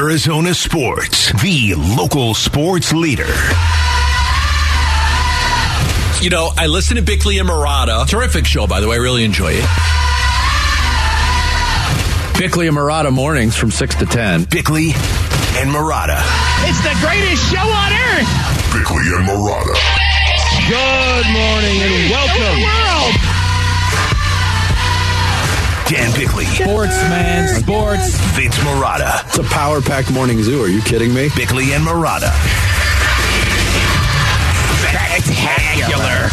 Arizona sports, the local sports leader. You know, I listen to Bickley and Marotta. Terrific show, by the way. I really enjoy it. Bickley and Marotta mornings from 6 to 10. Bickley and Marotta. It's the greatest show on earth. Bickley and Marotta. Good morning and welcome. World. Dan Bickley. Sports, man. Sports. Vince Marotta. It's a power packed morning zoo. Are you kidding me? Bickley and Marotta. Spectacular.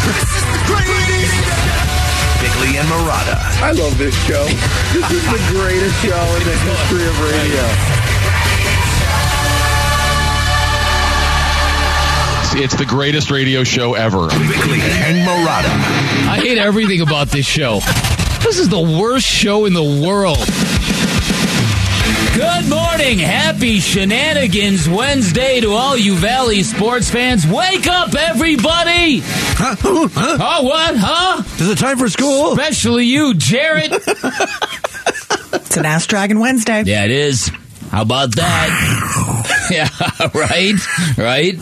Bickley and Marotta. I love this show. This is the greatest show in the history of radio. It's the greatest radio show ever. Bickley and Marotta. I hate everything about this show. This is the worst show in the world. Good morning. Happy Shenanigans Wednesday to all you Valley sports fans. Wake up, everybody. Huh? Oh, what? Huh? Is it time for school? Especially you, Jarrett. It's an Ask Dragon Wednesday. yeah, it is. How about that? yeah, right, right.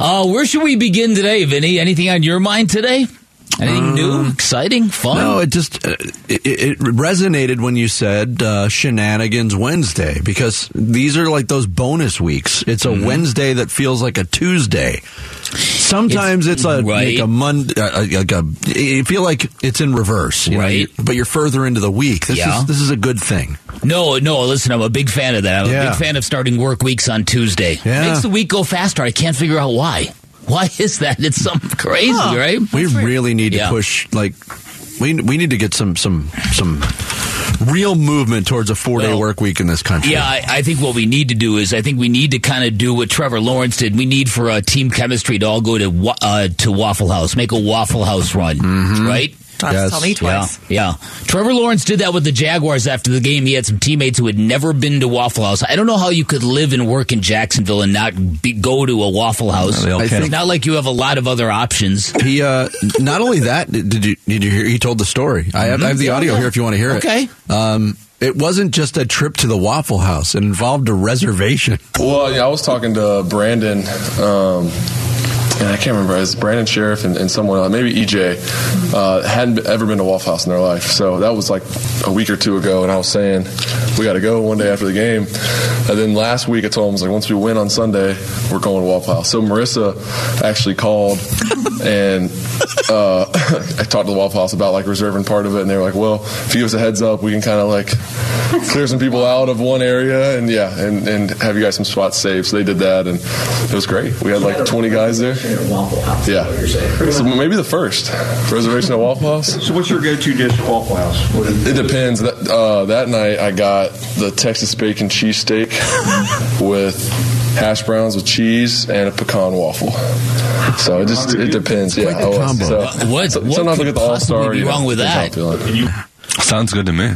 Uh, where should we begin today, Vinny? Anything on your mind today? Anything new, exciting, fun? No, it just uh, it, it resonated when you said uh, Shenanigans Wednesday because these are like those bonus weeks. It's a Wednesday that feels like a Tuesday. Sometimes it's, a right. like a Monday. Uh, like a, you feel like it's in reverse, you know, Right. you- but you're further into the week. This Yeah. is this is a good thing. No, no. Listen, I'm a big fan of that. I'm a big fan of starting work weeks on Tuesday. Yeah. Makes the week go faster. I can't figure out why. Why is that? It's something crazy, Huh. right? We really need to Yeah. push like we we need to get some some some real movement towards a four day Well, work week in this country. Yeah, I, I think what we need to do is I think we need to kind of do what Trevor Lawrence did. We need for uh, team chemistry to all go to uh, to Waffle House, make a Waffle House run, right? Don't Yes. tell me twice. Yeah, yeah. Trevor Lawrence did that with the Jaguars after the game. He had some teammates who had never been to Waffle House. I don't know how you could live and work in Jacksonville and not be, go to a Waffle House. I It's think- not like you have a lot of other options. He uh, not only that did you did you hear? He told the story. I have, I have the audio here if you want to hear Okay. it. Um, it wasn't just a trip to the Waffle House. It involved a reservation. Well, yeah, I was talking to Brandon, um, and I can't remember. It was Brandon Sheriff and, and someone else, maybe EJ, uh, hadn't ever been to Waffle House in their life. So that was like a week or two ago, and I was saying we got to go one day after the game. And then last week I told him, I was like, once we win on Sunday, we're going to Waffle House. So Marissa actually called, and uh, I talked to the Waffle House about like reserving part of it, and they were like, well, if you give us a heads up, we can kind of like clear some people out of one area, and yeah, and, and have you guys some spots saved. So they did that, and it was great. We had like 20 guys there. Yeah. So maybe the first reservation at Waffle House. So what's your go-to dish at Waffle House? It depends. That, uh, that night I got the Texas bacon cheesesteak with hash browns with cheese and a pecan waffle. So it just it depends. Yeah. Quite the combo. So, What- so- what sometimes I could get the all star. be wrong with that? Sounds good to me.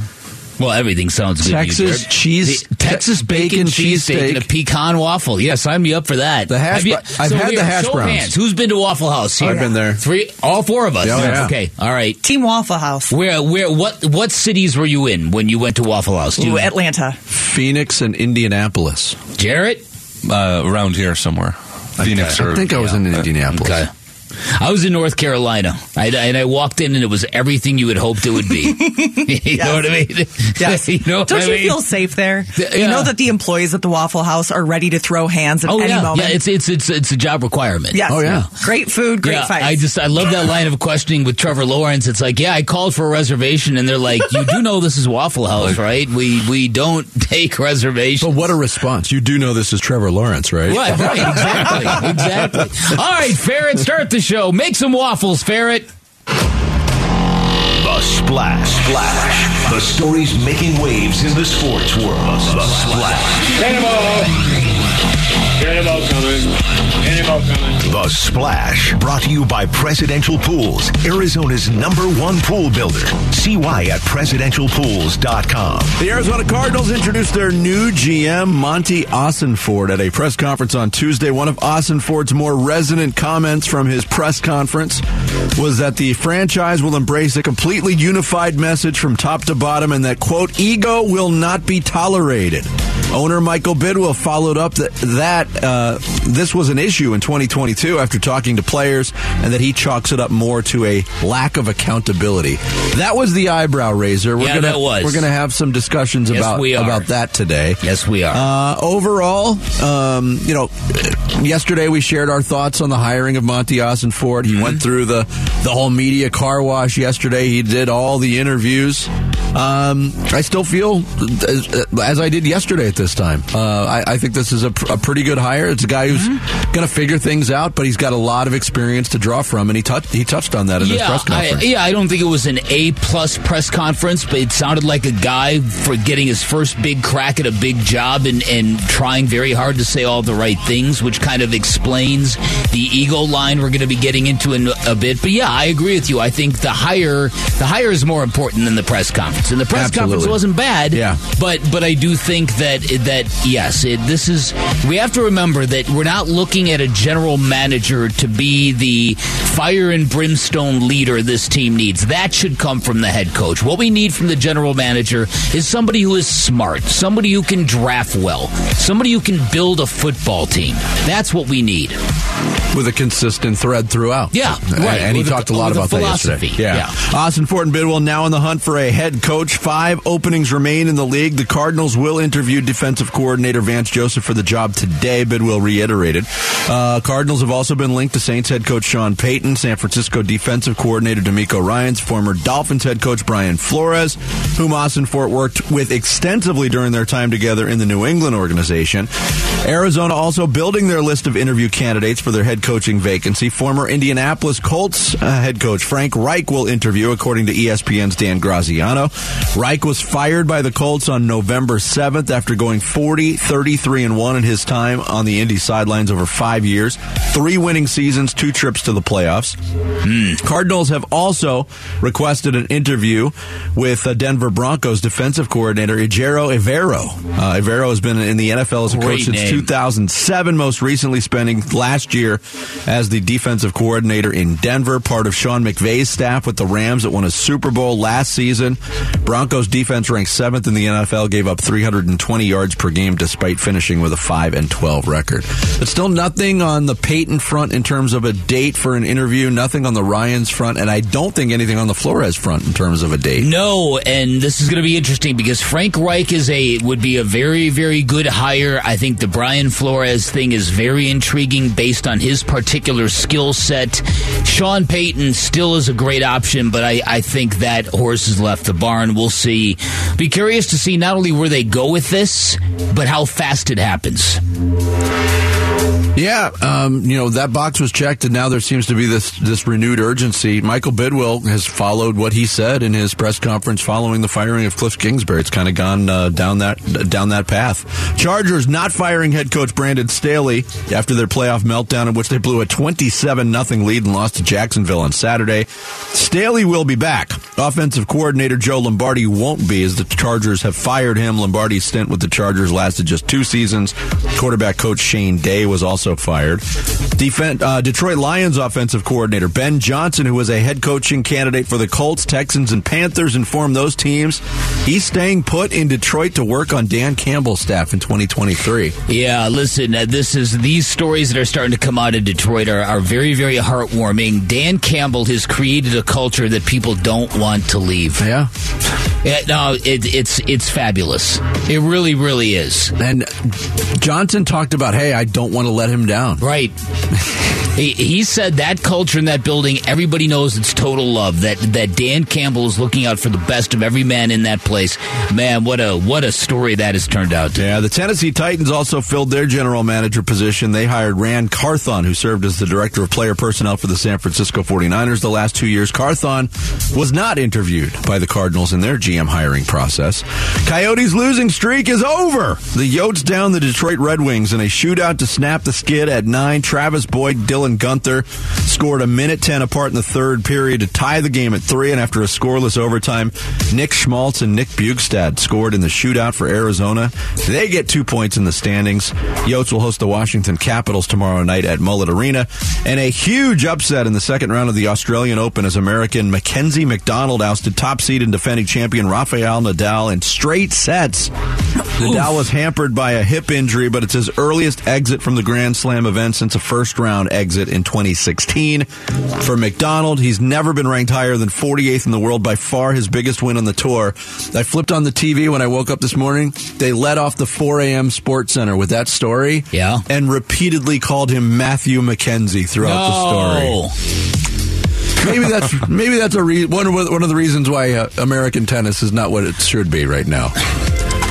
Well, everything sounds good. to you, Texas Jared. cheese- The Texas bacon cheesesteak. and a pecan waffle. Yeah, sign me up for that. The hash Have you- br- I've had the hash show browns. hands. Who's been to Waffle House? Here? I've been there. Three, all four of us. Yeah, yeah. Okay, all right. Team Waffle House. Where, where, what, what cities were you in when you went to Waffle House? Ooh, Atlanta. Phoenix and Indianapolis. Jarrett. Uh, around here somewhere. Phoenix or I think I was in Indianapolis. Okay. I was in North Carolina, I, and I walked in, and it was everything you had hoped it would be. you know what I mean? Yes. you know what Don't I you mean? feel safe there? Yeah. You know that the employees at the Waffle House are ready to throw hands at Oh any yeah, moment. yeah. It's it's it's it's a job requirement. yes. Oh, yeah. Great food, great yeah, fights. I just I love that line of questioning with Trevor Lawrence. It's like, yeah, I called for a reservation, and they're like, you do know this is Waffle House, right? We we don't take reservations. But what a response! You do know this is Trevor Lawrence, right? Right, right, exactly, exactly. All right, Ferret, start the show. Make some waffles, Ferret. The Splash. Splash. The stories making waves in the sports world. The Splash. Cannonball coming. Cannonball coming. The Splash. Brought to you by Presidential Pools, Arizona's number one pool builder. See why at presidentialpools.com. The Arizona Cardinals introduced their new GM, Monti Ossenfort, at a press conference on Tuesday. One of Ossenfort's more resonant comments from his press conference was that the franchise will embrace a completely unified message from top to bottom and that, quote, ego will not be tolerated. Owner Michael Bidwill followed up that, that uh, this was an issue in 2022 after talking to players, and that he chalks it up more to a lack of accountability. That was the eyebrow raiser. We're Yeah, gonna, that was. We're going to have some discussions Yes, about about that today. Yes, we are. Uh, overall, um, you know, yesterday we shared our thoughts on the hiring of Monti Ossenfort. He Mm-hmm. went through the the whole media car wash yesterday. He did all the interviews. Um, I still feel as, as I did yesterday at this time. Uh, I, I think this is a, pr- a pretty good hire. It's a guy who's Mm-hmm. going to figure things out, but he's got a lot of experience to draw from, and he touched he touched on that in his yeah, press conference. I, yeah, I don't think it was an A plus press conference, but it sounded like a guy for getting his first big crack at a big job and, and trying very hard to say all the right things, which kind of explains the ego line we're going to be getting into in a bit. But yeah, I agree with you. I think the hire the hire is more important than the press conference, and the press conference Absolutely. wasn't bad. Yeah. but but I do think that that yes, it, this is we have to remember that we're not looking at a general manager to be the fire and brimstone leader this team needs. That should come from the head coach. What we need from the general manager is somebody who is smart, somebody who can draft well, somebody who can build a football team. That's what we need. with a consistent thread throughout. Yeah, And- right. And he With talked a lot a about that yesterday. Yeah. Yeah. Ossenfort and Bidwill now in the hunt for a head coach. Five openings remain in the league. The Cardinals will interview defensive coordinator Vance Joseph for the job today. Bidwill reiterated. Uh, Cardinals have also been linked to Saints head coach Sean Payton, San Francisco defensive coordinator DeMeco Ryans, former Dolphins head coach Brian Flores, whom Ossenfort worked with extensively during their time together in the New England organization. Arizona also building their list of interview candidates for their head coaching vacancy. Former Indianapolis Colts uh, head coach Frank Reich will interview, according to ESPN's Dan Graziano. Reich was fired by the Colts on November 7th after going 40, 33, and 1 in his time on the Indy sidelines over five years. Three winning seasons, two trips to the playoffs. Cardinals have also requested an interview with uh, Denver Broncos defensive coordinator Ejiro Evero. Uh, Evero has been in the NFL as a Great coach since name. 2007, most recently spending last year as the defensive coordinator in Denver, part of Sean McVay's staff with the Rams that won a Super Bowl last season. Broncos defense ranked seventh in the NFL, gave up 320 yards per game despite finishing with a 5 and 12 record. But still nothing on the Payton front in terms of a date for an interview, nothing on the Ryans front, and I don't think anything on the Flores front in terms of a date. No, and this is going to be interesting because Frank Reich is a would be a very very good hire. I think the Brian Flores thing is very intriguing based on his particular skill set. Sean Payton still is a great option, but I, I think that horse has left the barn. And we'll see. Be curious to see not only where they go with this, but how fast it happens. Yeah, um, you know that box was checked, and now there seems to be this this renewed urgency. Michael Bidwill has followed what he said in his press conference following the firing of Cliff Kingsbury. It's kind of gone uh, down that down that path. Chargers not firing head coach Brandon Staley after their playoff meltdown, in which they blew a twenty-seven nothing lead and lost to Jacksonville on Saturday. Staley will be back. Offensive coordinator Joe Lombardi won't be, as the Chargers have fired him. Lombardi's stint with the Chargers lasted just two seasons. Quarterback coach Shane Day was also fired. Defen uh, Detroit Lions offensive coordinator Ben Johnson, who was a head coaching candidate for the Colts, Texans, and Panthers, informed those teams he's staying put in Detroit to work on Dan Campbell's staff in 2023. Yeah, listen, uh, this is these stories that are starting to come out of Detroit are, are very, very heartwarming. Dan Campbell has created a culture that people don't want to leave. Yeah. Yeah, no, it, it's it's fabulous. It really, really is. And Johnson talked about, hey, I don't want to let him down. Right. He, he said that culture in that building, everybody knows it's total love. That that Dan Campbell is looking out for the best of every man in that place. Man, what a what a story that has turned out. to. Yeah, the Tennessee Titans also filled their general manager position. They hired Ran Carthon, who served as the director of player personnel for the San Francisco 49ers the last two years. Carthon was not interviewed by the Cardinals in their GM hiring process. Coyotes' losing streak is over. The Yotes down the Detroit Red Wings in a shootout to snap the skid at nine. Travis Boyd, Dylan Guenther scored a minute 10 apart in the third period to tie the game at three. And after a scoreless overtime, Nick Schmaltz and Nick Bjugstad scored in the shootout for Arizona. They get two points in the standings. Yotes will host the Washington Capitals tomorrow night at Mullet Arena. And a huge upset in the second round of the Australian Open as American Mackenzie McDonald ousted top seed and defending champion Rafael Nadal in straight sets Nadal was hampered by a hip injury, but it's his earliest exit from the Grand Slam event since a first round exit in 2016. For McDonald, he's never been ranked higher than 48th in the world, by far his biggest win on the tour. I flipped on the TV when I woke up this morning. They let off the 4 a.m. Sports Center with that story. Yeah. And repeatedly called him Matthew McKenzie throughout No. the story. Maybe that's maybe that's a re- one of one of the reasons why uh, American tennis is not what it should be right now.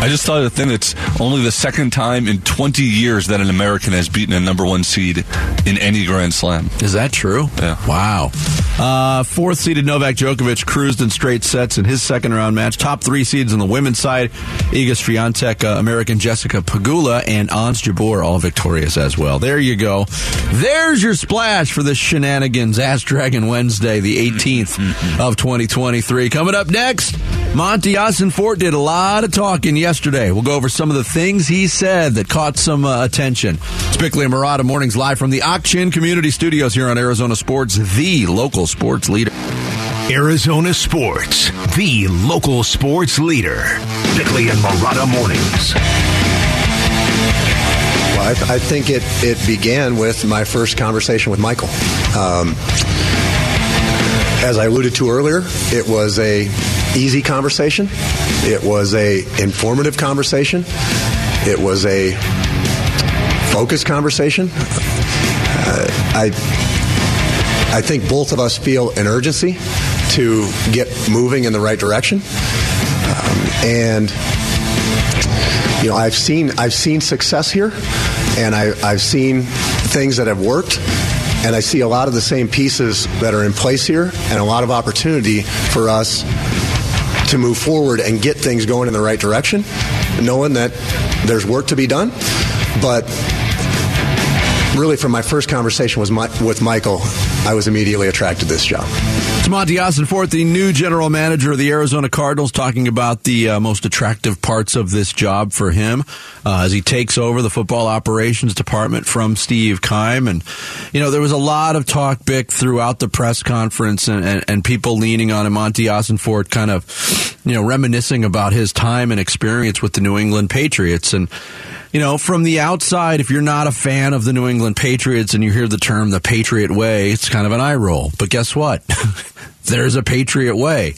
I just thought of the thing that's only the second time in 20 years that an American has beaten a number one seed in any Grand Slam. Is that true? Yeah. Wow. Uh, fourth seeded Novak Djokovic cruised in straight sets in his second round match. Top three seeds on the women's side. Iga Swiatek, uh, American Jessica Pegula, and Ons Jabeur all victorious as well. There you go. There's your splash for this shenanigans Ass Dragon Wednesday, the 18th of 2023. Coming up next, Monti Ossenfort did a lot of talking yesterday. We'll go over some of the things he said that caught some uh, attention. It's Bickley and Marotta mornings live from the Action Community Studios here on Arizona Sports, the local sports leader. Arizona Sports, the local sports leader. Bickley and Marotta Mornings. Well, I, th- I think it, it began with my first conversation with Michael. Um, as I alluded to earlier, it was a easy conversation. It was a informative conversation. It was a focused conversation. Uh, I I think both of us feel an urgency to get moving in the right direction, um, and you know I've seen I've seen success here, and I, I've seen things that have worked, and I see a lot of the same pieces that are in place here, and a lot of opportunity for us to move forward and get things going in the right direction, knowing that there's work to be done, but really from my first conversation with Michael, I was immediately attracted to this job. Monti Fort, the new general manager of the Arizona Cardinals, talking about the uh, most attractive parts of this job for him uh, as he takes over the football operations department from Steve Keim. And, you know, there was a lot of talk, Bick, throughout the press conference and, and, and people leaning on him. Monti Fort kind of, you know, reminiscing about his time and experience with the New England Patriots. And, you know, from the outside, if you're not a fan of the New England Patriots and you hear the term the Patriot way, it's kind of an eye roll. But guess what? There's a Patriot way.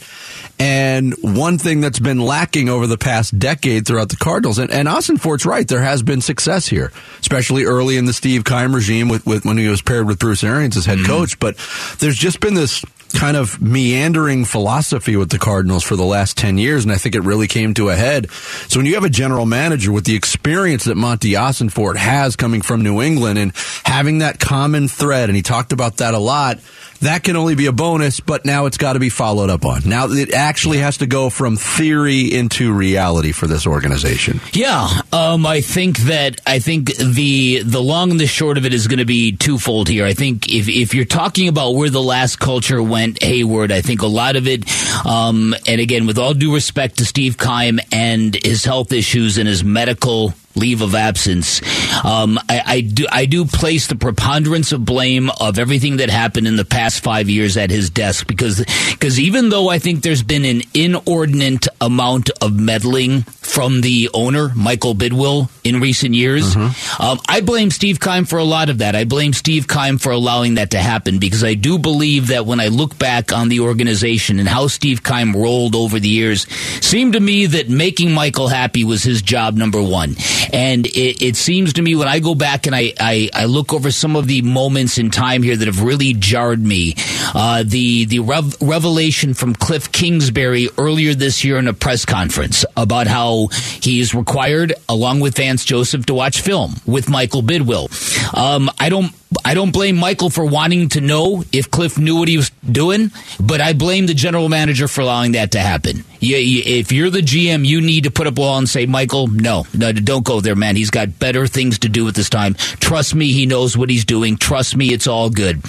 And one thing that's been lacking over the past decade throughout the Cardinals, and, and Fort's right, there has been success here, especially early in the Steve Keim regime with, with when he was paired with Bruce Arians as head Mm-hmm. coach. But there's just been this kind of meandering philosophy with the Cardinals for the last 10 years, and I think it really came to a head. So when you have a general manager with the experience that Monti Fort has coming from New England and having that common thread, and he talked about that a lot, that can only be a bonus, but now it's got to be followed up on. Now it actually has to go from theory into reality for this organization. Yeah, um, I think that I think the the long and the short of it is going to be twofold here. I think if if you're talking about where the last culture went hayward, I think a lot of it, um, and again, with all due respect to Steve Keim and his health issues and his medical leave of absence. Um, I, I do I do place the preponderance of blame of everything that happened in the past five years at his desk because because even though I think there's been an inordinate amount of meddling from the owner Michael Bidwill in recent years, um, I blame Steve Keim for a lot of that. I blame Steve Keim for allowing that to happen because I do believe that when I look back on the organization and how Steve Keim rolled over the years, seemed to me that making Michael happy was his job number one. And it, it seems to me when I go back and I, I, I look over some of the moments in time here that have really jarred me, uh, the the rev- revelation from Cliff Kingsbury earlier this year in a press conference about how he is required, along with Vance Joseph, to watch film with Michael Bidwill. Um, I don't. I don't blame Michael for wanting to know if Cliff knew what he was doing, but I blame the general manager for allowing that to happen. You, you, if you're the GM, you need to put up a wall and say, Michael, no, no, don't go there, man. He's got better things to do at this time. Trust me, he knows what he's doing. Trust me, it's all good.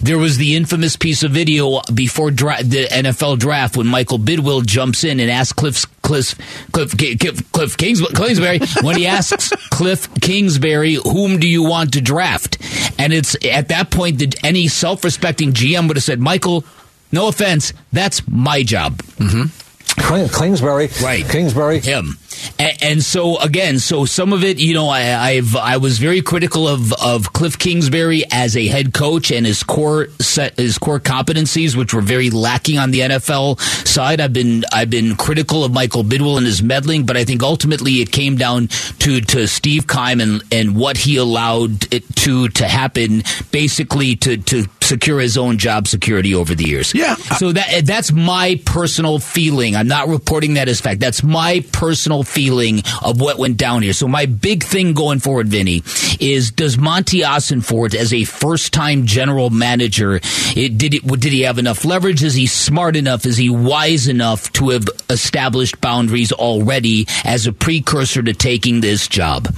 There was the infamous piece of video before dra- the NFL draft when Michael Bidwill jumps in and asks Cliff, Cliff, Cliff, Cliff, Cliff Kings, Kingsbury when he asks Cliff Kingsbury, whom do you want to draft? And it's at that point that any self-respecting GM would have said, Michael, no offense, that's my job. Mm-hmm. Kingsbury, right? Kingsbury, him. And, and so again, so some of it, you know, I, I've I was very critical of of Cliff Kingsbury as a head coach and his core set his core competencies, which were very lacking on the NFL side. I've been I've been critical of Michael Bidwill and his meddling, but I think ultimately it came down to to Steve Keim and and what he allowed it to to happen, basically to to secure his own job security over the years. Yeah. So that that's my personal feeling. I'm not reporting that as fact. That's my personal feeling of what went down here. So my big thing going forward, Vinny, is does Monti Ossenfort as a first time general manager, it, did it, did he have enough leverage? Is he smart enough? Is he wise enough to have established boundaries already as a precursor to taking this job?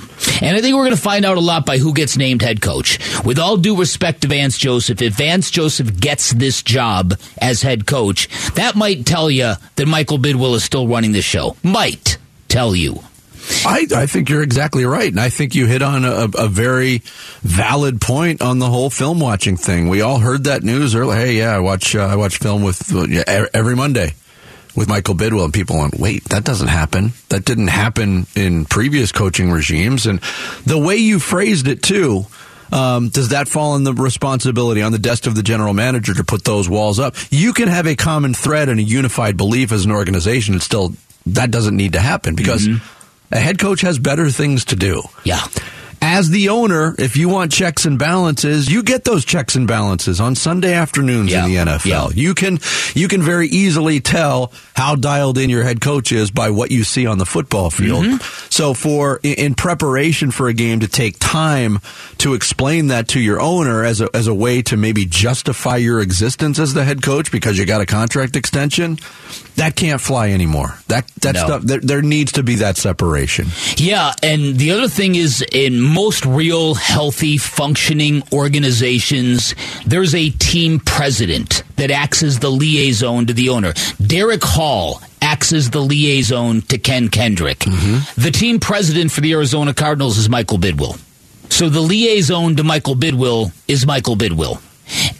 And I think we're going to find out a lot by who gets named head coach. With all due respect to Vance Joseph, if Vance Joseph gets this job as head coach, that might tell you that Michael Bidwill is still running the show. Might tell you. I, I think you're exactly right. And I think you hit on a, a very valid point on the whole film watching thing. We all heard that news earlier. Hey, yeah, I watch, uh, I watch film with uh, every Monday with Michael Bidwill, and people went, wait, that doesn't happen. That didn't happen in previous coaching regimes. And the way you phrased it, too, um, does that fall on the responsibility on the desk of the general manager to put those walls up? You can have a common thread and a unified belief as an organization, and still that doesn't need to happen because mm-hmm. a head coach has better things to do. Yeah. As the owner, if you want checks and balances, you get those checks and balances on Sunday afternoons Yeah. in the NFL. Yeah. You can you can very easily tell how dialed in your head coach is by what you see on the football field. Mm-hmm. So for in- preparation for a game to take time to explain that to your owner as a as a way to maybe justify your existence as the head coach because you got a contract extension, that can't fly anymore. That that No. stuff there, there needs to be that separation. Yeah, and the other thing is in most real, healthy, functioning organizations, there's a team president that acts as the liaison to the owner. Derek Hall acts as the liaison to Ken Kendrick. Mm-hmm. The team president for the Arizona Cardinals is Michael Bidwill. So the liaison to Michael Bidwill is Michael Bidwill.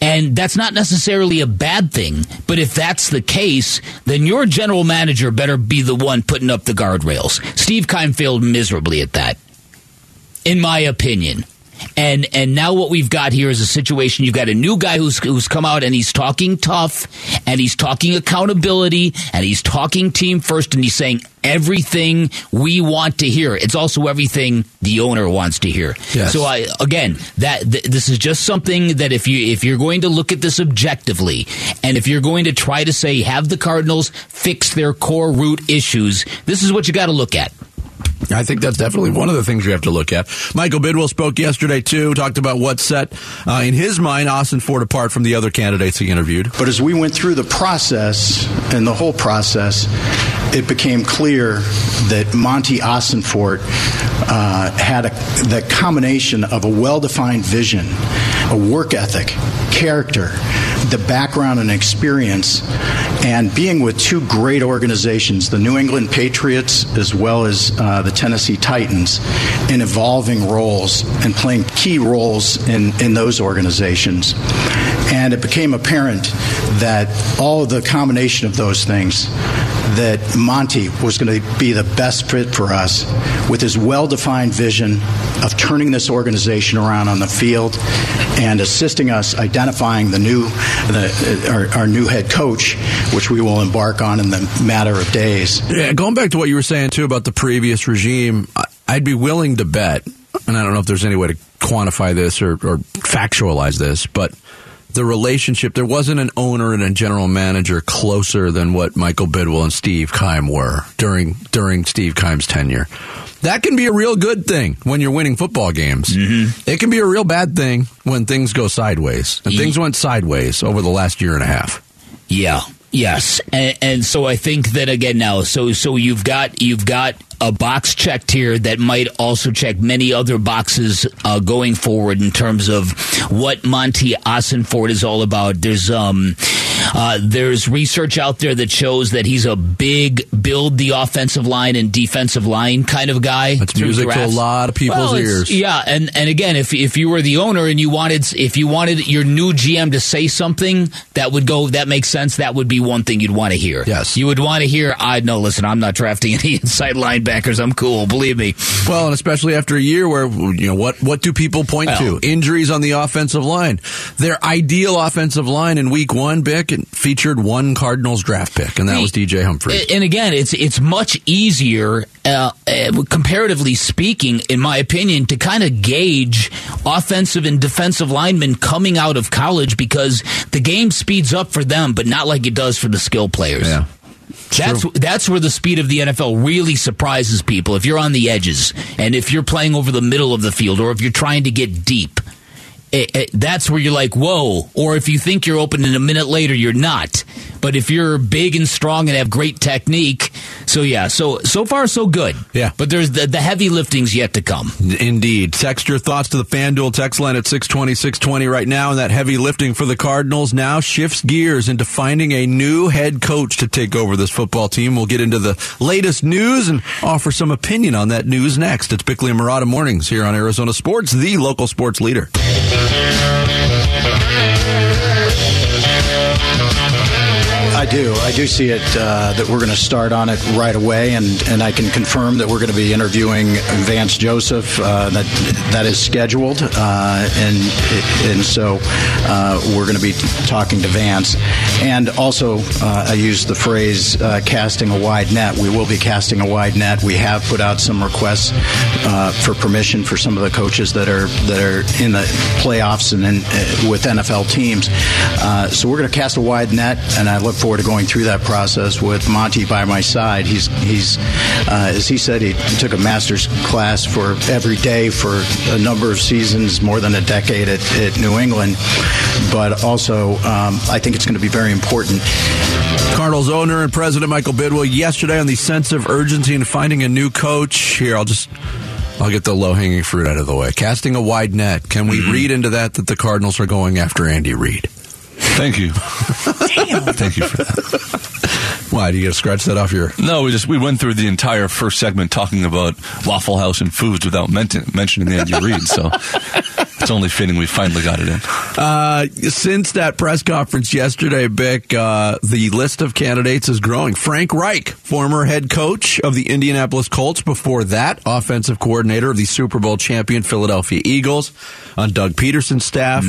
And that's not necessarily a bad thing, but if that's the case, then your general manager better be the one putting up the guardrails. Steve Keim failed miserably at that, in my opinion. And and now what we've got here is a situation. You've got a new guy who's who's come out and he's talking tough, and he's talking accountability, and he's talking team first, and he's saying everything we want to hear. It's also everything the owner wants to hear. Yes. So I again that th- this is just something that if you if you're going to look at this objectively, and if you're going to try to say have the Cardinals fix their core root issues, this is what you got to look at. I think that's definitely one of the things you have to look at. Michael Bidwill spoke yesterday too, talked about what set uh, in his mind Ossenfort apart from the other candidates he interviewed. But as we went through the process and the whole process, it became clear that Monti Ossenfort uh, had a, the combination of a well defined vision, a work ethic, character, the background and experience, and being with two great organizations, the New England Patriots as well as uh, the Tennessee Titans, in evolving roles and playing key roles in, in those organizations. And it became apparent that all the combination of those things, that Monti was going to be the best fit for us with his well defined vision of turning this organization around on the field and assisting us identifying the new the, our, our new head coach, which we will embark on in the matter of days. Yeah, going back to what you were saying too about the previous regime, I'd be willing to bet, and I don't know if there's any way to quantify this or, or factualize this, but the relationship there wasn't an owner and a general manager closer than what Michael Bidwill and Steve Keim were during during Steve Keim's tenure. That can be a real good thing when you're winning football games. Mm-hmm. It can be a real bad thing when things go sideways, and things went sideways over the last year and a half. Yeah. Yes, and, and so I think that again now, so so you've got you've got a box checked here that might also check many other boxes uh, going forward in terms of what Monti Ossenfort is all about. There's um Uh, there's research out there that shows that he's a big build the offensive line and defensive line kind of guy. That's music to a lot of people's Well, ears. Yeah, and and again, if if you were the owner and you wanted if you wanted your new GM to say something that would go that makes sense, that would be one thing you'd want to hear. Yes. you would want to hear. I know. Listen, I'm not drafting any inside linebackers. I'm cool. Believe me. Well, and especially after a year where you know what what do people point Well- to? Injuries on the offensive line. Their ideal offensive line in week one, Bick, featured one Cardinals draft pick, and that was DJ Humphrey. And again, it's it's much easier, uh, uh, comparatively speaking, in my opinion, to kind of gauge offensive and defensive linemen coming out of college because the game speeds up for them, but not like it does for the skill players. Yeah. That's that's where the speed of the NFL really surprises people. If you're on the edges and if you're playing over the middle of the field or if you're trying to get deep, it, it, that's where you're like, whoa. Or if you think you're open and a minute later, you're not. But if you're big and strong and have great technique, so yeah, so so far so good. Yeah. But there's the, the heavy lifting's yet to come. Indeed. Text your thoughts to the FanDuel text line at 620, 620 right now. And that heavy lifting for the Cardinals now shifts gears into finding a new head coach to take over this football team. We'll get into the latest news and offer some opinion on that news next. It's Bickley and Marotta Mornings here on Arizona Sports, the local sports leader. I do. I do see it uh, that we're going to start on it right away, and, and I can confirm that we're going to be interviewing Vance Joseph. Uh, that that is scheduled, uh, and and so uh, we're going to be talking to Vance. And also, uh, I use the phrase uh, "casting a wide net." We will be casting a wide net. We have put out some requests for permission for some of the coaches that are that are in the playoffs and in, with NFL teams. So we're going to cast a wide net, and I look forward to going through that process with Monti by my side. He's he's uh, as he said, he took a master's class for every day for a number of seasons, more than a decade at, at New England. But also, um, I think it's going to be very important. Cardinals owner and president Michael Bidwill yesterday on the sense of urgency in finding a new coach. Here, I'll just I'll get the low hanging fruit out of the way. Casting a wide net. Can we read into that that the Cardinals are going after Andy Reid? Thank you. Thank you for that. Why do you get to scratch that off your? No, we just we went through the entire first segment talking about Waffle House and foods without mention, mentioning Andy Reid. So it's only fitting we finally got it in. Uh, since that press conference yesterday, Bick, uh, the list of candidates is growing. Frank Reich, former head coach of the Indianapolis Colts, before that, offensive coordinator of the Super Bowl champion Philadelphia Eagles, on Doug Pederson's staff.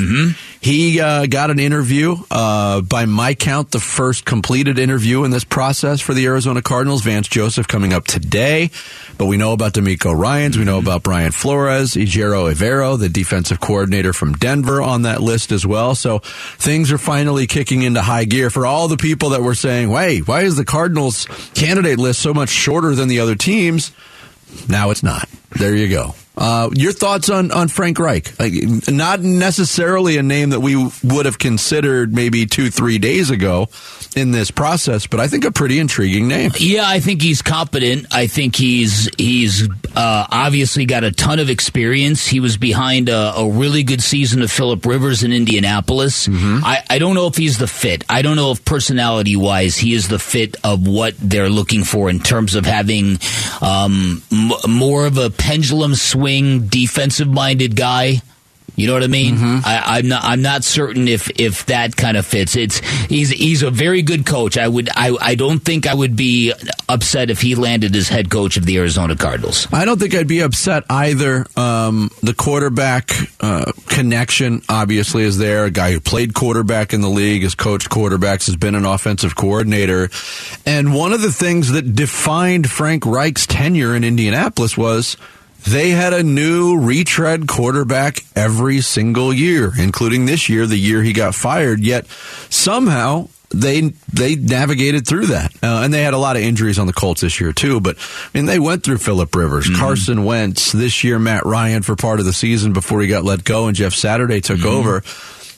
He uh, got an interview, uh, by my count, the first completed interview in this process for the Arizona Cardinals. Vance Joseph coming up today, but we know about DeMeco Ryans, we know about Brian Flores, Ejiro Evero, the defensive coordinator from Denver, on that list as well. So things are finally kicking into high gear for all the people that were saying, "Wait, why is the Cardinals candidate list so much shorter than the other teams?" Now it's not. There you go. Uh, your thoughts on, on Frank Reich? Like, not necessarily a name that we would have considered maybe two, three days ago in this process, but I think a pretty intriguing name. Yeah, I think he's competent. I think he's he's uh, obviously got a ton of experience. He was behind a, a really good season of Philip Rivers in Indianapolis. I, I don't know if he's the fit. I don't know if personality wise he is the fit of what they're looking for in terms of having um, m- more of a pendulum swing, defensive minded guy. You know what I mean? I, I'm not. I'm not certain if if that kind of fits. It's he's he's a very good coach. I would. I I don't think I would be upset if he landed as head coach of the Arizona Cardinals. I don't think I'd be upset either. Um, the quarterback uh, connection obviously is there. A guy who played quarterback in the league, has coached quarterbacks, has been an offensive coordinator. And one of the things that defined Frank Reich's tenure in Indianapolis was they had a new retread quarterback every single year, including this year, the year he got fired. Yet somehow they they navigated through that, uh, and they had a lot of injuries on the Colts this year too. But I mean, they went through Philip Rivers, Carson Wentz this year, Matt Ryan for part of the season before he got let go, and Jeff Saturday took over.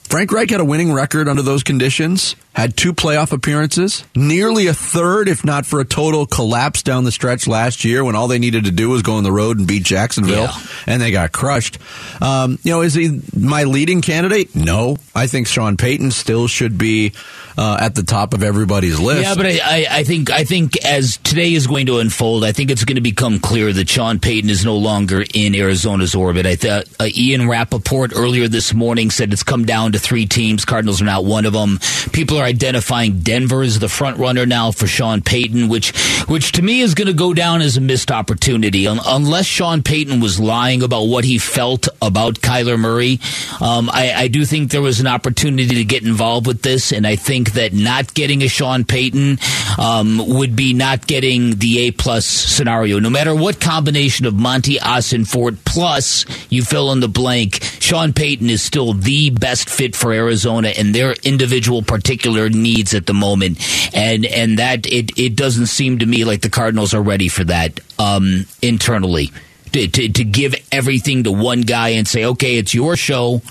Frank Reich had a winning record under those conditions, had two playoff appearances, nearly a third, if not for a total collapse down the stretch last year when all they needed to do was go on the road and beat Jacksonville, Yeah. and they got crushed. Um, you know, is he my leading candidate? No. I think Sean Payton still should be uh, at the top of everybody's list. Yeah, but I, I, think I think as today is going to unfold, I think it's going to become clear that Sean Payton is no longer in Arizona's orbit. I thought uh, Ian Rapoport earlier this morning said it's come down to three teams. Cardinals are not one of them. People are identifying Denver as the front runner now for Sean Payton, which which to me is going to go down as a missed opportunity. Un- unless Sean Payton was lying about what he felt about Kyler Murray, um, I, I do think there was an opportunity to get involved with this, and I think that not getting a Sean Payton um, would be not getting the A plus scenario. No matter what combination of Monti Ossenfort plus you fill in the blank, Sean Payton is still the best fit for Arizona and their individual particular needs at the moment, and and that it it doesn't seem to me like the Cardinals are ready for that um, internally. To, to, to give everything to one guy and say, okay, it's your show.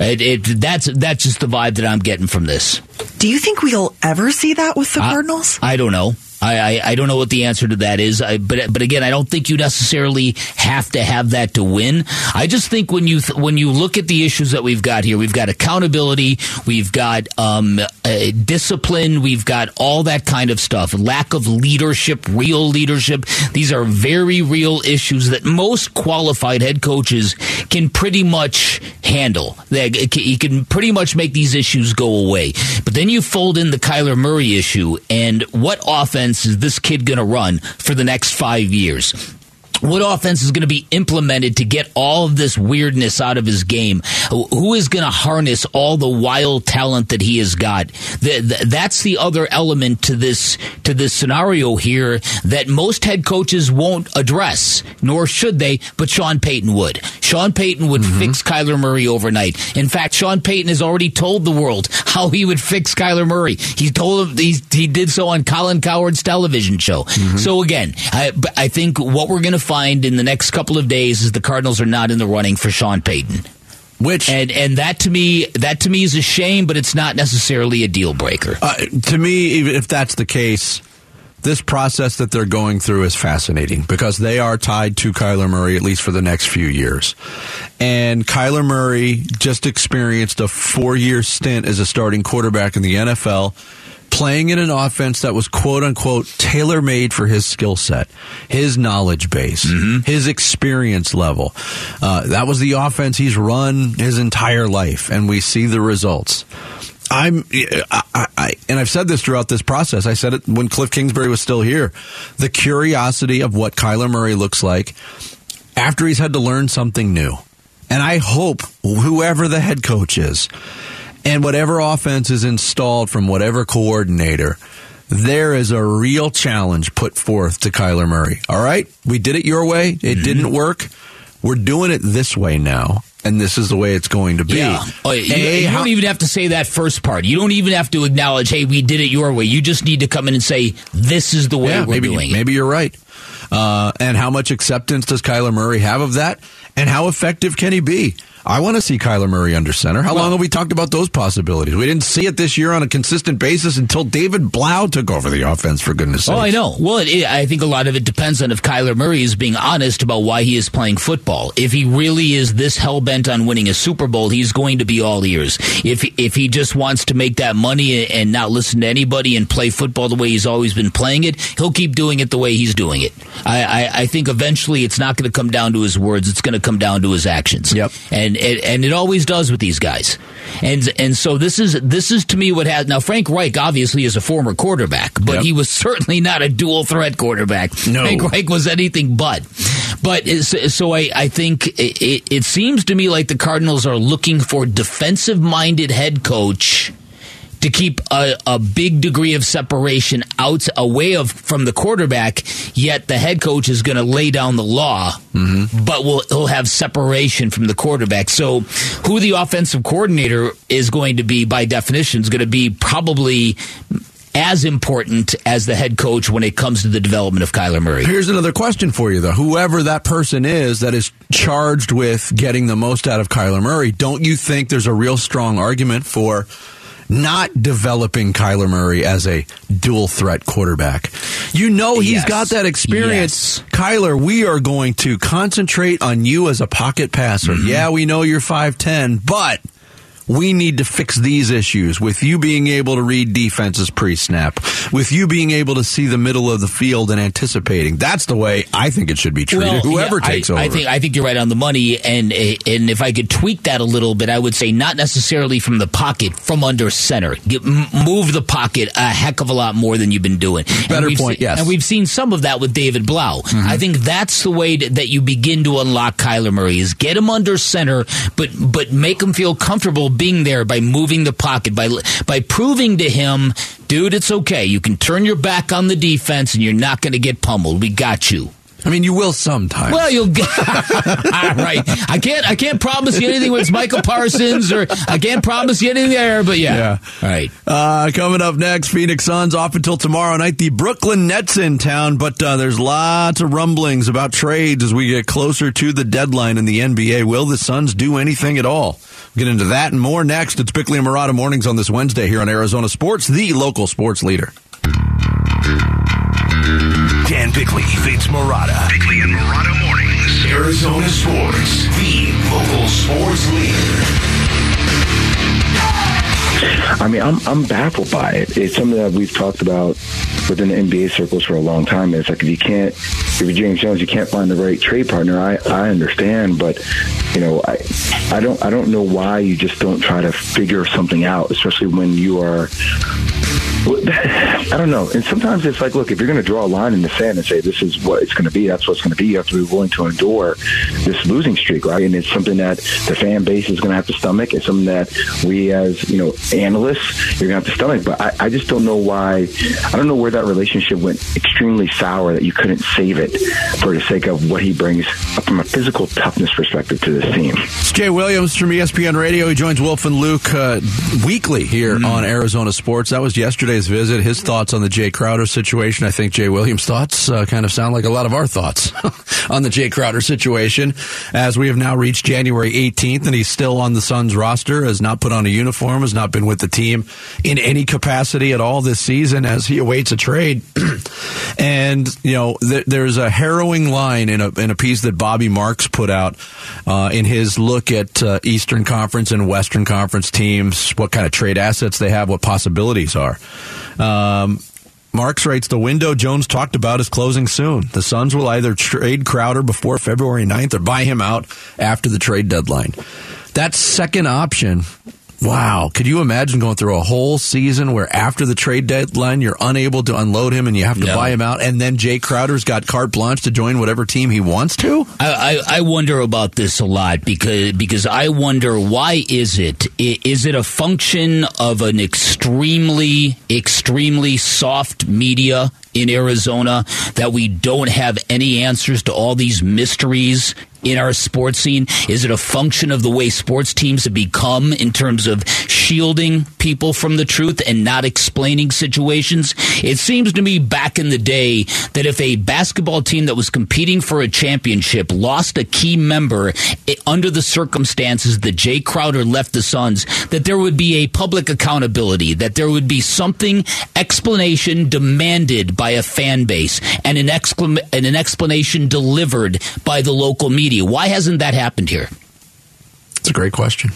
It, it, that's that's just the vibe that I'm getting from this. Do you think we'll ever see that with the I- Cardinals? I don't know. I, I, I don't know what the answer to that is. I, but but again, I don't think you necessarily have to have that to win. I just think when you th- when you look at the issues that we've got here, we've got accountability, we've got um, uh, discipline, we've got all that kind of stuff. Lack of leadership, real leadership. These are very real issues that most qualified head coaches can pretty much handle. They, you can pretty much make these issues go away. But then you fold in the Kyler Murray issue, and what offense is this kid going to run for the next five years? What offense is going to be implemented to get all of this weirdness out of his game? Who is going to harness all the wild talent that he has got? Th- th- That's the other element to this to this scenario here that most head coaches won't address, nor should they. But Sean Payton would. Sean Payton would mm-hmm. fix Kyler Murray overnight. In fact, Sean Payton has already told the world how he would fix Kyler Murray. He told him he, he did so on Colin Cowherd's television show. Mm-hmm. So again, I, I think what we're going to find in the next couple of days is the Cardinals are not in the running for Sean Payton. Which and and that to me that to me is a shame, but it's not necessarily a deal breaker. Uh, to me, even if that's the case, this process that they're going through is fascinating because they are tied to Kyler Murray at least for the next few years. And Kyler Murray just experienced a four year stint as a starting quarterback in the NFL, playing in an offense that was quote unquote tailor made for his skill set, his knowledge base, his experience level. Uh, that was the offense he's run his entire life, and we see the results. I'm, I, I, I, and I've said this throughout this process. I said it when Cliff Kingsbury was still here. The curiosity of what Kyler Murray looks like after he's had to learn something new. And I hope whoever the head coach is and whatever offense is installed from whatever coordinator, there is a real challenge put forth to Kyler Murray. All right? We did it your way. It didn't work. We're doing it this way now. And this is the way it's going to be. Yeah. Oh, you, you how- don't even have to say that first part. You don't even have to acknowledge, "Hey, we did it your way." You just need to come in and say, "This is the way Yeah, we're maybe, doing it." maybe you're right. Uh, and how much acceptance does Kyler Murray have of that? And how effective can he be? I want to see Kyler Murray under center. How long have we talked about those possibilities? We didn't see it this year on a consistent basis until David Blough took over the offense, for goodness sake. Oh, I know. Well, it, I think a lot of it depends on if Kyler Murray is being honest about why he is playing football. If he really is this hell bent on winning a Super Bowl, he's going to be all ears. If if he just wants to make that money and not listen to anybody and play football the way he's always been playing it, he'll keep doing it the way he's doing it. I, I, I think eventually it's not going to come down to his words; it's going to come down to his actions. Yep. And and, and it always does with these guys. And and so this is this is to me what has now Frank Reich obviously is a former quarterback, but Yep. he was certainly not a dual threat quarterback. No. Frank Reich was anything but. But so I, I think it, it, it seems to me like the Cardinals are looking for defensive minded head coach to keep a, a big degree of separation out away of from the quarterback. Yet the head coach is going to lay down the law, mm-hmm. but will he'll have separation from the quarterback. So who the offensive coordinator is going to be by definition is going to be probably as important as the head coach when it comes to the development of Kyler Murray. Here's another question for you, though. Whoever that person is that is charged with getting the most out of Kyler Murray, don't you think there's a real strong argument for not developing Kyler Murray as a dual threat quarterback? You know he's Yes. got that experience. Kyler, we are going to concentrate on you as a pocket passer. Mm-hmm. Yeah, we know you're 5'10, but we need to fix these issues with you being able to read defenses pre-snap, with you being able to see the middle of the field and anticipating. That's the way I think it should be treated. Well, Whoever yeah, takes I, over. I think I think you're right on the money, and and if I could tweak that a little bit, I would say not necessarily from the pocket, from under center. Get, move the pocket a heck of a lot more than you've been doing. And Better we've point, seen- yes. And we've seen some of that with David Blough. Mm-hmm. I think that's the way to, that you begin to unlock Kyler Murray is get him under center, but but make him feel comfortable being there by moving the pocket by by proving to him, dude, it's okay. You can turn your back on the defense, and you're not going to get pummeled. We got you. I mean, you will sometimes. Well, you'll get All right. I can't. I can't promise you anything when it's Micah Parsons, or I can't promise you anything there. But yeah, Yeah. All right. Uh, coming up next, Phoenix Suns off until tomorrow night. The Brooklyn Nets in town, but uh, there's lots of rumblings about trades as we get closer to the deadline in the NBA. Will the Suns do anything at all? Get into that and more next. It's Bickley and Marotta mornings on this Wednesday here on Arizona Sports, the local sports leader. Dan Bickley, Vince Marotta. Bickley and Marotta mornings. Arizona Sports, the local sports leader. I mean, I'm I'm baffled by it. It's something that we've talked about within the NBA circles for a long time. It's like if you can't, if you're James Jones, you can't find the right trade partner. I I understand, but you know, I I don't I don't know why you just don't try to figure something out, especially when you are. I don't know. And sometimes it's like, look, if you're going to draw a line in the sand and say this is what it's going to be, that's what's going to be. You have to be willing to endure this losing streak, right? And it's something that the fan base is going to have to stomach. It's something that we, as you know, analysts, you're going to have to stomach. But I, I just don't know why. I don't know where that relationship went extremely sour that you couldn't save it for the sake of what he brings from a physical toughness perspective to this team. It's Jay Williams from ESPN Radio. He joins Wolf and Luke uh, weekly here on Arizona Sports. That was yesterday's visit. His thoughts on the Jae Crowder situation. I think Jay Williams' thoughts uh, kind of sound like a lot of our thoughts on the Jae Crowder situation. As we have now reached January 18th, and he's still on the Suns roster, has not put on a uniform, has not been with the team in any capacity at all this season as he awaits a trade. and you know, th- there's a harrowing line in a in a piece that Bobby Marks put out uh, in his look at uh, Eastern Conference and Western Conference teams, what kind of trade assets they have, what possibilities are. Um, Marks writes the window Jones talked about is closing soon. The Suns will either trade Crowder before February 9th or buy him out after the trade deadline. That second option, wow. Could you imagine going through a whole season where after the trade deadline you're unable to unload him and you have to No. buy him out and then Jae Crowder's got carte blanche to join whatever team he wants to? I, I, I wonder about this a lot because because I wonder why is it? Is it a function of an extremely extremely soft media in Arizona that we don't have any answers to all these mysteries in our sports scene? Is it a function of the way sports teams have become in terms of shielding people from the truth and not explaining situations? It seems to me back in the day that if a basketball team that was competing for a championship lost a key member eh, under the circumstances that Jae Crowder left the Suns, that there would be a public accountability, that there would be something explanation demanded by a fan base and an, exclam- and an explanation delivered by the local media. Why hasn't that happened here? It's a great question.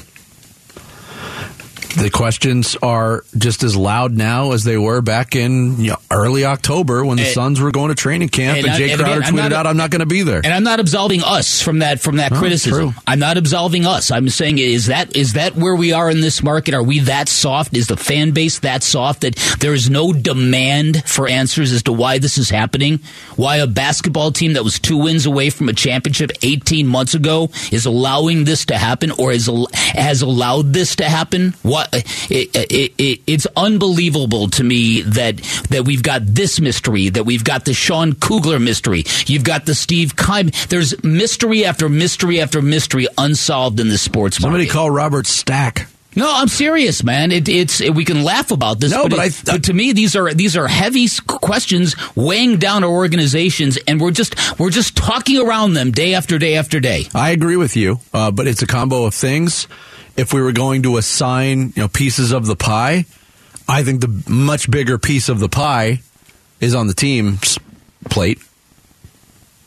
The questions are just as loud now as they were back in you know, early October when the And- Suns were going to training camp and, And Jae Crowder again, tweeted not- out, "I'm not going to be there." And I'm not absolving us from that from that No, criticism. true. I'm not absolving us. I'm saying is that is that where we are in this market? Are we that soft? Is the fan base that soft that there is no demand for answers as to why this is happening? Why a basketball team that was two wins away from a championship 18 months ago is allowing this to happen or is has allowed this to happen? What it, it, it, it's unbelievable to me that that we've got this mystery, that we've got the Sean Kugler mystery, you've got the Steve Keim. There's mystery after mystery after mystery unsolved in the sports Somebody market. call Robert Stack. No, I'm serious, man. It, it's we can laugh about this, No, but, but it- I- but to me, these are these are heavy questions weighing down our organizations, and we're just we're just talking around them day after day after day. I agree with you, uh, but it's a combo of things. If we were going to assign, you know, pieces of the pie, I think the much bigger piece of the pie is on the team's plate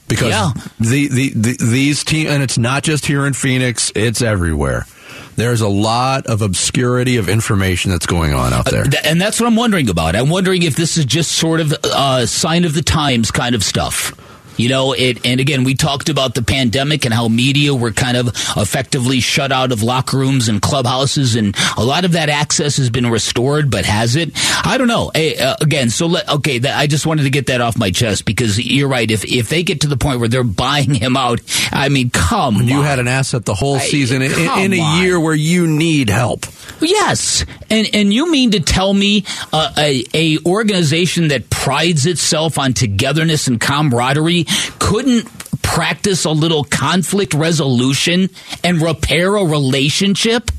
because Yeah. the, the, the these team and it's not just here in Phoenix; it's everywhere. There's a lot of obscurity of information that's going on out there. Th- and that's what I'm wondering about. I'm wondering if this is just sort of a sign of the times kind of stuff. You know, it, and again, we talked about the pandemic and how media were kind of effectively shut out of locker rooms and clubhouses, and a lot of that access has been restored, but has it? I don't know. Hey, uh, again, so let, okay, that, I just wanted to get that off my chest because you're right. If if they get to the point where they're buying him out, I mean, come you on. had an asset the whole season in, in, in a on. year where you need help. Yes, and and you mean to tell me uh, a a organization that prides itself on togetherness and camaraderie couldn't practice a little conflict resolution and repair a relationship?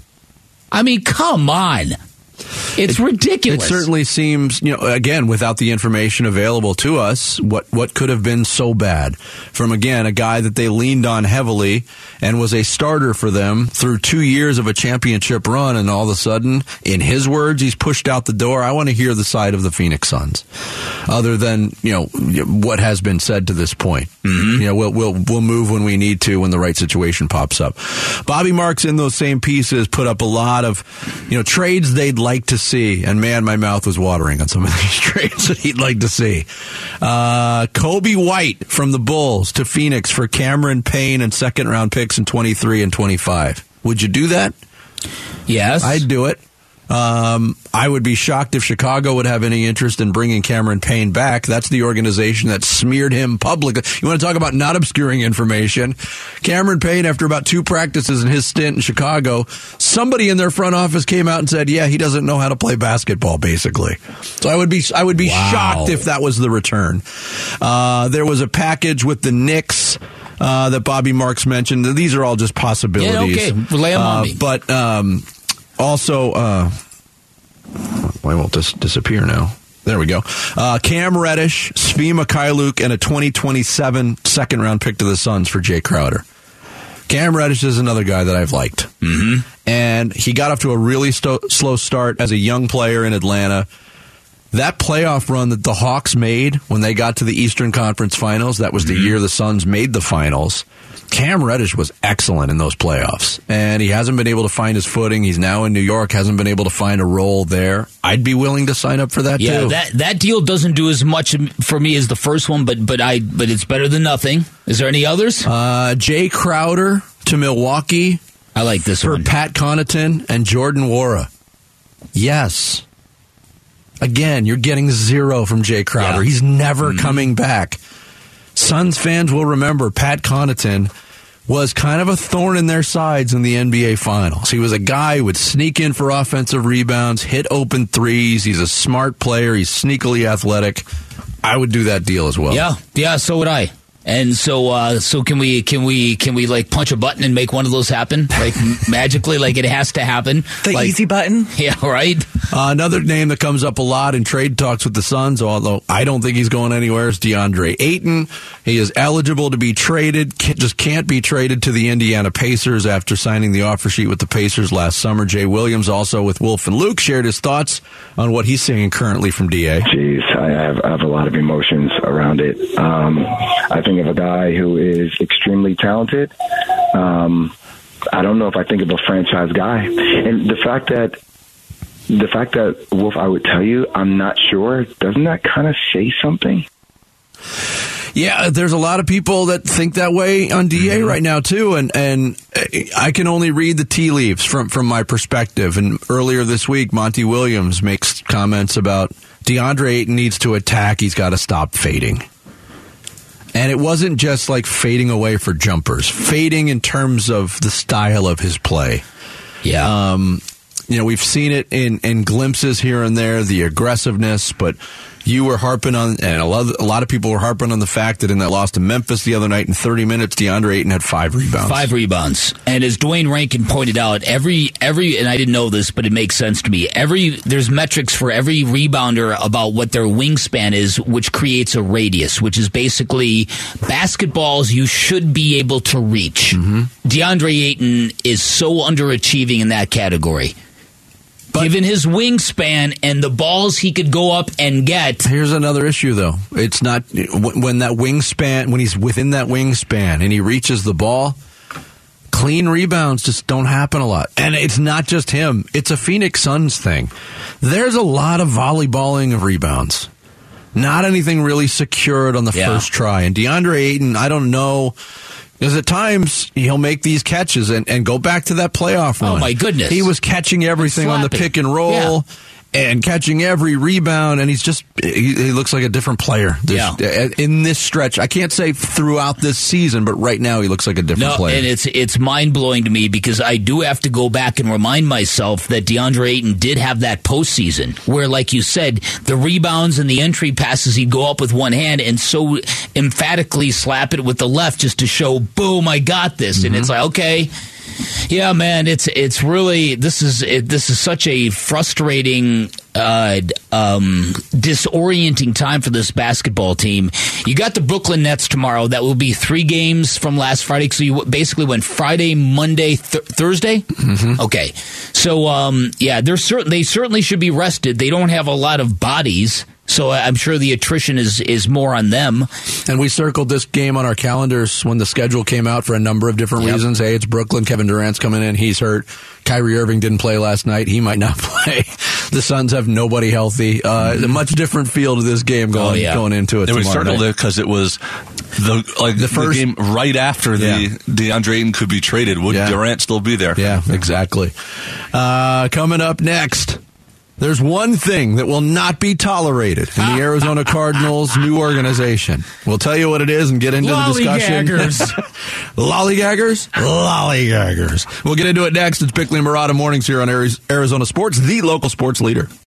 I mean, come on. It's ridiculous. It certainly seems, you know, again, without the information available to us, what what could have been so bad from again a guy that they leaned on heavily and was a starter for them through two years of a championship run, and all of a sudden, in his words, he's pushed out the door. I want to hear the side of the Phoenix Suns, other than you know what has been said to this point. You know, we'll we'll we'll move when we need to when the right situation pops up. Bobby Marks in those same pieces put up a lot of you know trades they'd like to see, and man, my mouth was watering on some of these trades that he'd like to see. Uh, Coby White from the Bulls to Phoenix for Cameron Payne and second round picks in twenty three and twenty five. Would you do that? Yes, I'd do it. Um, I would be shocked if Chicago would have any interest in bringing Cameron Payne back. That's the organization that smeared him publicly. You want to talk about not obscuring information? Cameron Payne, after about two practices in his stint in Chicago, somebody in their front office came out and said, "Yeah, he doesn't know how to play basketball." Basically, so I would be I would be Wow. shocked if that was the return. Uh, there was a package with the Knicks. Uh, that Bobby Marks mentioned. These are all just possibilities. Yeah, okay. Lay 'em on me. But um, also, uh, why won't this disappear now? There we go. Uh, Cam Reddish, Svi Mikhailuk, and a 2027 second round pick to the Suns for Jae Crowder. Cam Reddish is another guy that I've liked. Mm-hmm. And he got off to a really sto- slow start as a young player in Atlanta. That playoff run that the Hawks made when they got to the Eastern Conference Finals, that was the year the Suns made the finals. Cam Reddish was excellent in those playoffs, and he hasn't been able to find his footing. He's now in New York, hasn't been able to find a role there. I'd be willing to sign up for that yeah, too. that that deal doesn't do as much for me as the first one, but but I but it's better than nothing. Is there any others? Uh, Jae Crowder to Milwaukee. I like this for one. Pat Connaughton and Jordan Nwora. Yes. Again, you're getting zero from Jae Crowder. Yeah. He's never coming back. Suns fans will remember Pat Connaughton was kind of a thorn in their sides in the NBA Finals. He was a guy who would sneak in for offensive rebounds, hit open threes. He's a smart player. He's sneakily athletic. I would do that deal as well. Yeah, yeah, so would I. And so, uh, so can we, can we, can we like punch a button and make one of those happen? Like magically, like it has to happen. The Like- easy button. Yeah, right. Uh, another name that comes up a lot in trade talks with the Suns, although I don't think he's going anywhere, is DeAndre Ayton. He is eligible to be traded, ca- just can't be traded to the Indiana Pacers after signing the offer sheet with the Pacers last summer. Jay Williams, also with Wolf and Luke, shared his thoughts on what he's seeing currently from DA. Jeez, I have, I have a lot of emotions around it. Um, I think of a guy who is extremely talented. Um, I don't know if I think of a franchise guy, and the fact that the fact that Wolf, I would tell you, I'm not sure. Doesn't that kind of say something? Yeah, there's a lot of people that think that way on DA right now too, and and I can only read the tea leaves from from my perspective. And earlier this week, Monty Williams makes comments about DeAndre Ayton needs to attack. He's got to stop fading. And it wasn't just like fading away for jumpers, fading in terms of the style of his play. Yeah. Um, you know, we've seen it in, in glimpses here and there, the aggressiveness, but You were harping on, and a lot, of, a lot of people were harping on the fact that in that loss to Memphis the other night in 30 minutes, DeAndre Ayton had five rebounds. Five rebounds, and as Duane Rankin pointed out, every every and I didn't know this, but it makes sense to me. Every there's metrics for every rebounder about what their wingspan is, which creates a radius, which is basically basketballs you should be able to reach. Mm-hmm. DeAndre Ayton is so underachieving in that category. Given his wingspan and the balls he could go up and get, Here's another issue, though. It's not when when that wingspan, when he's within that wingspan and he reaches the ball, clean rebounds just don't happen a lot. And it's not just him, it's a Phoenix Suns thing. There's a lot of volleyballing of rebounds. Not anything really secured on the Yeah. first try. And DeAndre Ayton, I don't know. Because at times he'll make these catches and, and go back to that playoff oh, run. Oh, my goodness. He was catching everything on the pick and roll and catching every rebound, and he's just he, he looks like a different player. This- Yeah. Uh, in this stretch, I can't say throughout this season, but right now he looks like a different No, player. and it's it's mind blowing to me because I do have to go back and remind myself that DeAndre Ayton did have that postseason where, like you said, the rebounds and the entry passes he'd go up with one hand and so emphatically slap it with the left just to show, boom, I got this, and it's mm-hmm. like okay. Yeah, man, it's it's really this is it, this is such a frustrating, uh, um, disorienting time for this basketball team. You got the Brooklyn Nets tomorrow. That will be three games from last Friday. So you basically went Friday, Monday, th- Thursday. Mm-hmm. Okay, so um, yeah, they're certain they certainly should be rested. They don't have a lot of bodies. So I'm sure the attrition is, is more on them. And we circled this game on our calendars when the schedule came out for a number of different Yep. reasons. Hey, it's Brooklyn. Kevin Durant's coming in. He's hurt. Kyrie Irving didn't play last night. He might not play. The Suns have nobody healthy. Uh, A much different feel to this game going Mm-hmm. Oh, yeah. going into it. And we circled night. it because it was the like the, first- game right after the Yeah. DeAndre Ayton could be traded. Would Yeah. Durant still be there? Yeah, exactly. Uh, coming up next, there's one thing that will not be tolerated in the Arizona Cardinals' new organization. We'll tell you what it is and get into the discussion. Lollygaggers? Lollygaggers. Lollygaggers. We'll get into it next. It's Bickley and Marotta Mornings here on Arizona Sports, the local sports leader.